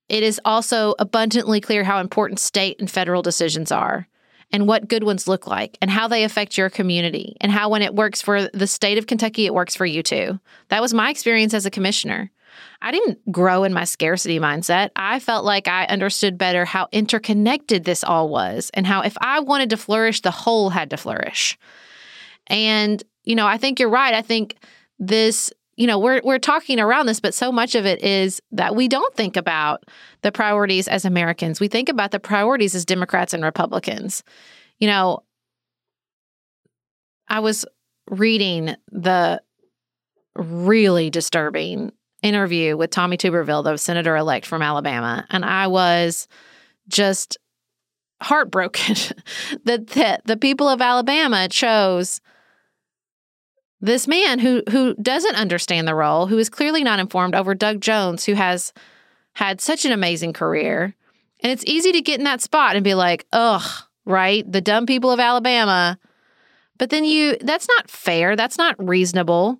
it is also abundantly clear how important state and federal decisions are and what good ones look like and how they affect your community and how when it works for the state of Kentucky, it works for you too. That was my experience as a commissioner. I didn't grow in my scarcity mindset. I felt like I understood better how interconnected this all was and how if I wanted to flourish, the whole had to flourish. And you know, I think you're right. I think this, you know, we're we're talking around this, but so much of it is that we don't think about the priorities as Americans. We think about the priorities as Democrats and Republicans. You know, I was reading the really disturbing interview with Tommy Tuberville, the senator elect from Alabama, and I was just heartbroken that the, the people of Alabama chose this man who who doesn't understand the role, who is clearly not informed over Doug Jones, who has had such an amazing career. And it's easy to get in that spot and be like, ugh, right? The dumb people of Alabama. But then you, that's not fair. That's not reasonable.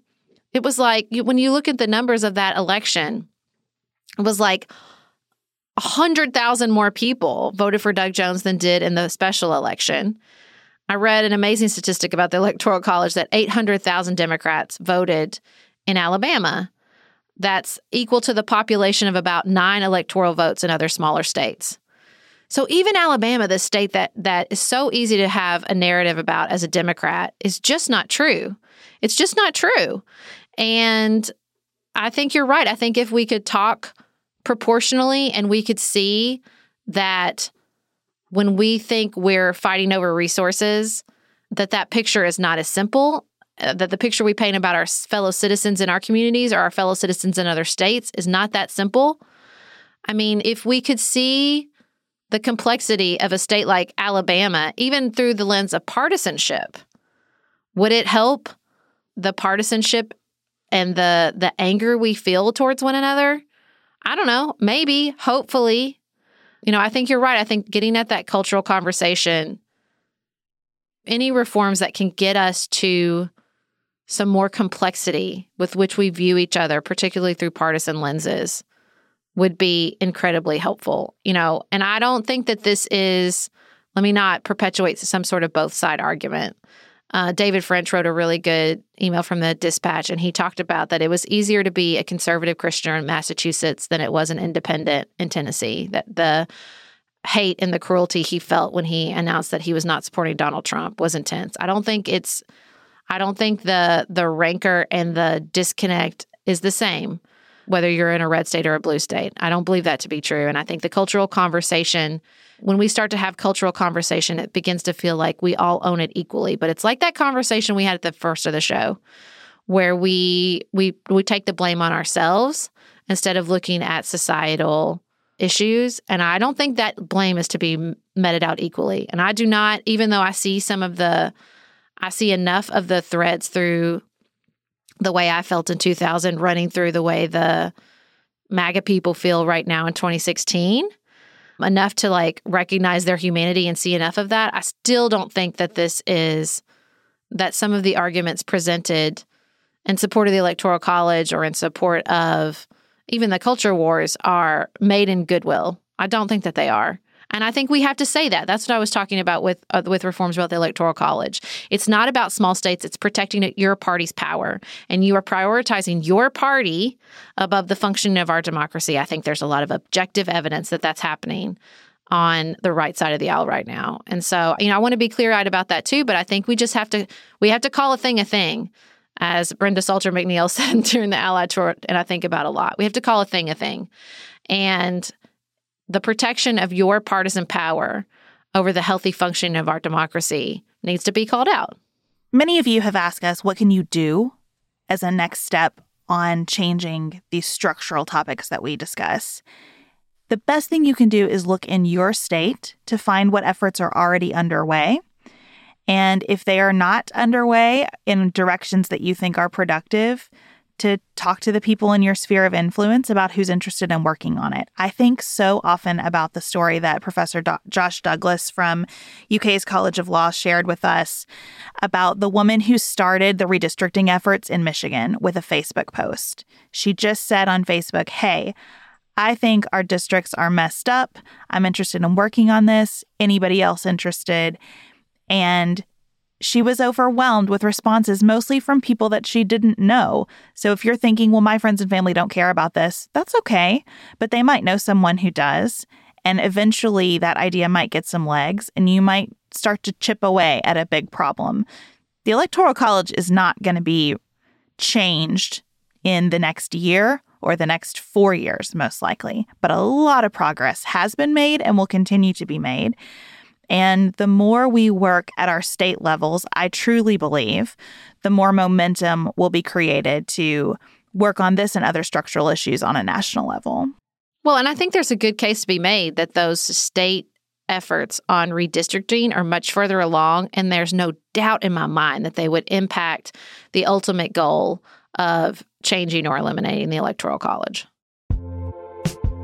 It was like when you look at the numbers of that election, it was like 100,000 more people voted for Doug Jones than did in the special election. I read an amazing statistic about the Electoral College that 800,000 Democrats voted in Alabama. That's equal to the population of about nine electoral votes in other smaller states. So even Alabama, the state that that is so easy to have a narrative about as a Democrat, is just not true. It's just not true. And I think you're right. I think if we could talk proportionally and we could see that when we think we're fighting over resources, that that picture is not as simple. Uh, that the picture we paint about our fellow citizens in our communities or our fellow citizens in other states is not that simple. I mean, if we could see the complexity of a state like Alabama, even through the lens of partisanship, would it help the partisanship and the the anger we feel towards one another? I don't know. Maybe, hopefully. You know, I think you're right. I think getting at that cultural conversation, any reforms that can get us to some more complexity with which we view each other, particularly through partisan lenses, would be incredibly helpful. You know, and I don't think that this is, let me not perpetuate some sort of both side argument. Uh, David French wrote a really good email from the dispatch, and he talked about that it was easier to be a conservative Christian in Massachusetts than it was an independent in Tennessee. That the hate and the cruelty he felt when he announced that he was not supporting Donald Trump was intense. I don't think it's, I don't think the the rancor and the disconnect is the same whether you're in a red state or a blue state. I don't believe that to be true, and I think the cultural conversation when we start to have cultural conversation, it begins to feel like we all own it equally. But it's like that conversation we had at the first of the show, where we we we take the blame on ourselves instead of looking at societal issues. And I don't think that blame is to be meted out equally. And I do not, even though I see some of the, I see enough of the threads through the way I felt in 2000 running through the way the MAGA people feel right now in 2016 enough to like recognize their humanity and see enough of that, I still don't think that this is that some of the arguments presented in support of the electoral college or in support of even the culture wars are made in goodwill. I don't think that they are. And I think we have to say that. That's what I was talking about with uh, with reforms about the electoral college. It's not about small states. It's protecting your party's power, and you are prioritizing your party above the functioning of our democracy. I think there's a lot of objective evidence that that's happening on the right side of the aisle right now. And so, you know, I want to be clear-eyed about that too, but I think we just have to we have to call a thing a thing. As Brenda Salter McNeil said during the Allied tour, and I think about a lot. We have to call a thing a thing. And the protection of your partisan power over the healthy functioning of our democracy needs to be called out. Many of you have asked us, what can you do as a next step on changing these structural topics that we discuss? The best thing you can do is look in your state to find what efforts are already underway. And if they are not underway in directions that you think are productive, to talk to the people in your sphere of influence about who's interested in working on it. I think so often about the story that Professor Do- Josh Douglas from UK's College of Law shared with us about the woman who started the redistricting efforts in Michigan with a Facebook post. She just said on Facebook, Hey, I think our districts are messed up. I'm interested in working on this. Anybody else interested? And she was overwhelmed with responses mostly from people that she didn't know. So if you're thinking, well, my friends and family don't care about this, that's okay. But they might know someone who does. And eventually that idea might get some legs and you might start to chip away at a big problem. The Electoral College is not going to be changed in the next year or the next four years, most likely. But a lot of progress has been made and will continue to be made. And the more we work at our state levels, I truly believe the more momentum will be created to work on this and other structural issues on a national level. Well, and I think there's a good case to be made that those state efforts on redistricting are much further along. And there's no doubt in my mind that they would impact the ultimate goal of changing or eliminating the Electoral College.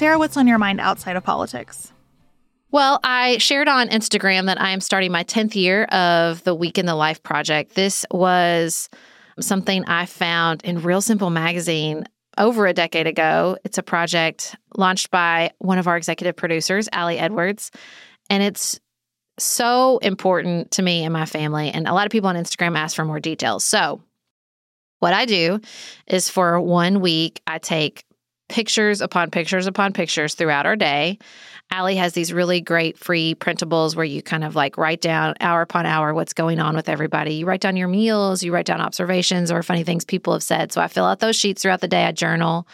Sarah, what's on your mind outside of politics? Well, I shared on Instagram that I am starting my 10th year of the Week in the Life project. This was something I found in Real Simple magazine over a decade ago. It's a project launched by one of our executive producers, Ali Edwards, and it's so important to me and my family. And a lot of people on Instagram ask for more details. So, what I do is for one week, I take pictures upon pictures upon pictures throughout our day. Ali has these really great free printables where you kind of like write down hour upon hour what's going on with everybody. You write down your meals, you write down observations or funny things people have said. So I fill out those sheets throughout the day. I journal.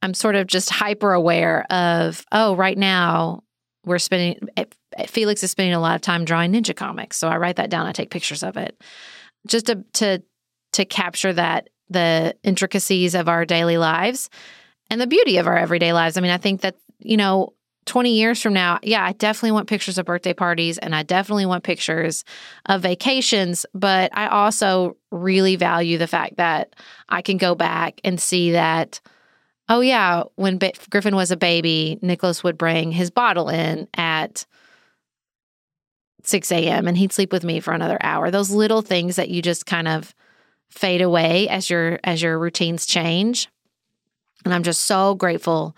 I'm sort of just hyper aware of, oh, right now we're spending, eh, Felix is spending a lot of time drawing ninja comics. So I write that down. I take pictures of it just to, to, to capture that, the intricacies of our daily lives and the beauty of our everyday lives. I mean, I think that, you know, 20 years from now, yeah, I definitely want pictures of birthday parties and I definitely want pictures of vacations. But I also really value the fact that I can go back and see that, oh, yeah, when ba- Griffin was a baby, Nicholas would bring his bottle in at 6 a.m. and he'd sleep with me for another hour. Those little things that you just kind of fade away as your as your routines change. And I'm just so grateful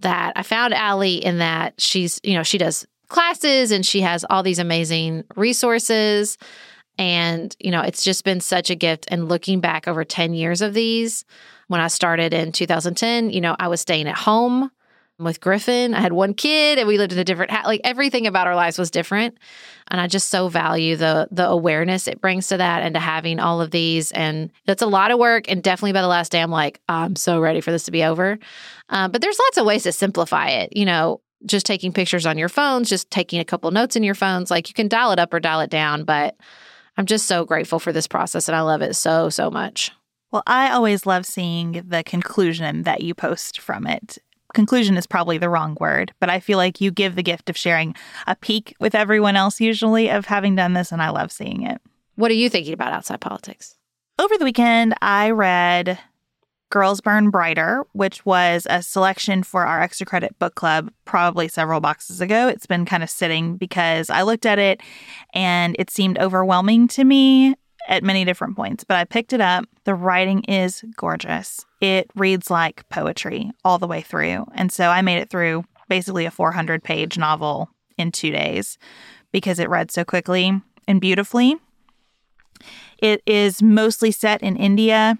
that I found Ali in that she's, you know, she does classes and she has all these amazing resources. And, you know, it's just been such a gift. And looking back over 10 years of these, when I started in 2010, you know, I was staying at home with Griffin. I had one kid and we lived in a different ha- like everything about our lives was different. And I just so value the the awareness it brings to that and to having all of these. And that's a lot of work. And definitely by the last day, I'm like, I'm so ready for this to be over. Uh, but there's lots of ways to simplify it. You know, just taking pictures on your phones, just taking a couple notes in your phones. Like you can dial it up or dial it down. But I'm just so grateful for this process and I love it so, so much. Well, I always love seeing the conclusion that you post from it. Conclusion is probably the wrong word, but I feel like you give the gift of sharing a peek with everyone else, usually, of having done this, and I love seeing it. What are you thinking about outside politics? Over the weekend, I read Girls Burn Brighter, which was a selection for our extra credit book club probably several boxes ago. It's been kind of sitting because I looked at it and it seemed overwhelming to me at many different points, but I picked it up. The writing is gorgeous. It reads like poetry all the way through. And so I made it through basically a 400 page novel in two days because it read so quickly and beautifully. It is mostly set in India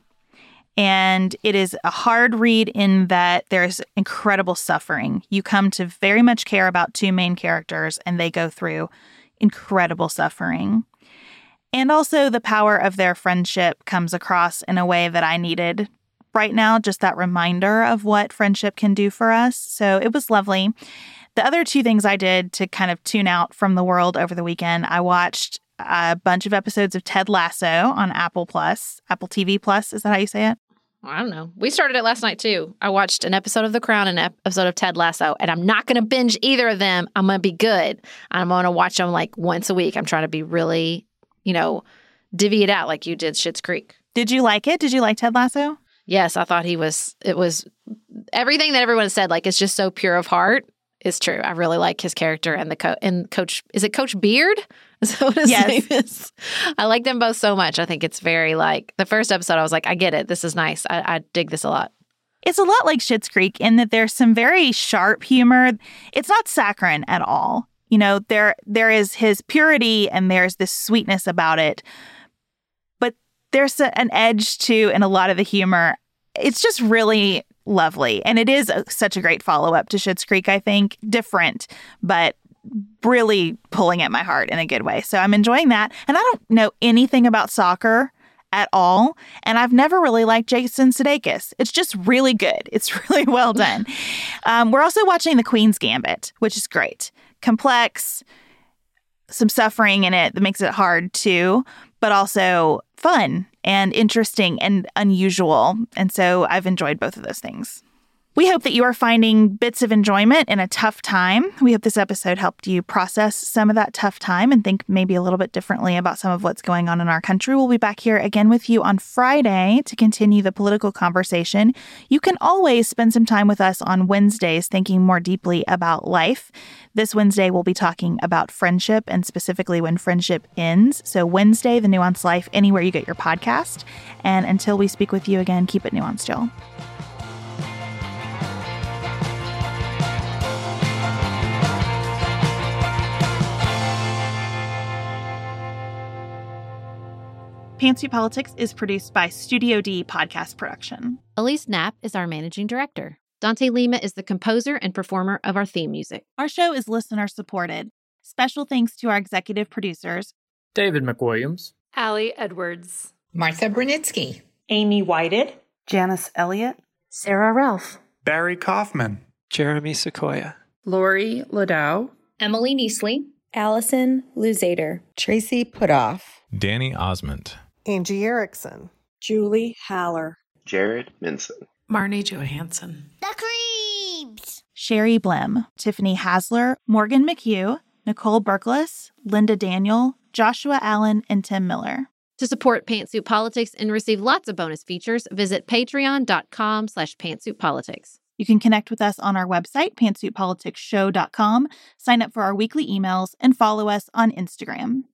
and it is a hard read in that there's incredible suffering. You come to very much care about two main characters and they go through incredible suffering. And also, the power of their friendship comes across in a way that I needed right now, just that reminder of what friendship can do for us. So it was lovely. The other two things I did to kind of tune out from the world over the weekend, I watched a bunch of episodes of Ted Lasso on Apple Plus, Apple TV Plus. Is that how you say it? I don't know. We started it last night too. I watched an episode of The Crown and an episode of Ted Lasso, and I'm not going to binge either of them. I'm going to be good. I'm going to watch them like once a week. I'm trying to be really you know, divvy it out like you did Schitt's Creek. Did you like it? Did you like Ted Lasso? Yes, I thought he was. It was everything that everyone said. Like it's just so pure of heart. Is true. I really like his character and the coach and Coach. Is it Coach Beard? Is that what his yes. name is? I like them both so much. I think it's very like the first episode. I was like, I get it. This is nice. I, I dig this a lot. It's a lot like Schitt's Creek in that there's some very sharp humor. It's not saccharine at all you know there there is his purity and there's this sweetness about it there's a, an edge to and a lot of the humor it's just really lovely and it is a, such a great follow-up to Schitt's Creek I think different but really pulling at my heart in a good way so I'm enjoying that and I don't know anything about soccer at all. And I've never really liked Jason Sudeikis. It's just really good. It's really well done. Um, we're also watching The Queen's Gambit, which is great complex, some suffering in it that makes it hard too, but also fun and interesting and unusual. And so I've enjoyed both of those things. We hope that you are finding bits of enjoyment in a tough time. We hope this episode helped you process some of that tough time and think maybe a little bit differently about some of what's going on in our country. We'll be back here again with you on Friday to continue the political conversation. You can always spend some time with us on Wednesdays thinking more deeply about life. This Wednesday, we'll be talking about friendship and specifically when friendship ends. So, Wednesday, The Nuanced Life, anywhere you get your podcast. And until we speak with you again, keep it nuanced, y'all. Pantsuit Politics is produced by Studio D Podcast Production. Elise Knapp is our managing director. Dante Lima is the composer and performer of our theme music. Our show is listener supported. Special thanks to our executive producers David McWilliams, Ali Edwards, Martha Brunitsky, Amy Whited, Janice Elliott, Sarah Ralph, Barry Kaufman, Jeremy Sequoia, Lori Ladow, Emily Neasley, Allison Luzader, Tracy Putoff, Danny Osmond. Angie Erickson, Julie Haller, Jared Minson, Marnie Johansson, The Creeps, Sherry Blim, Tiffany Hasler, Morgan McHugh, Nicole Berkles, Linda Daniel, Joshua Allen, and Tim Miller. To support Pantsuit Politics and receive lots of bonus features, visit patreon.com slash pantsuitpolitics. You can connect with us on our website, pantsuitpoliticsshow.com, sign up for our weekly emails, and follow us on Instagram.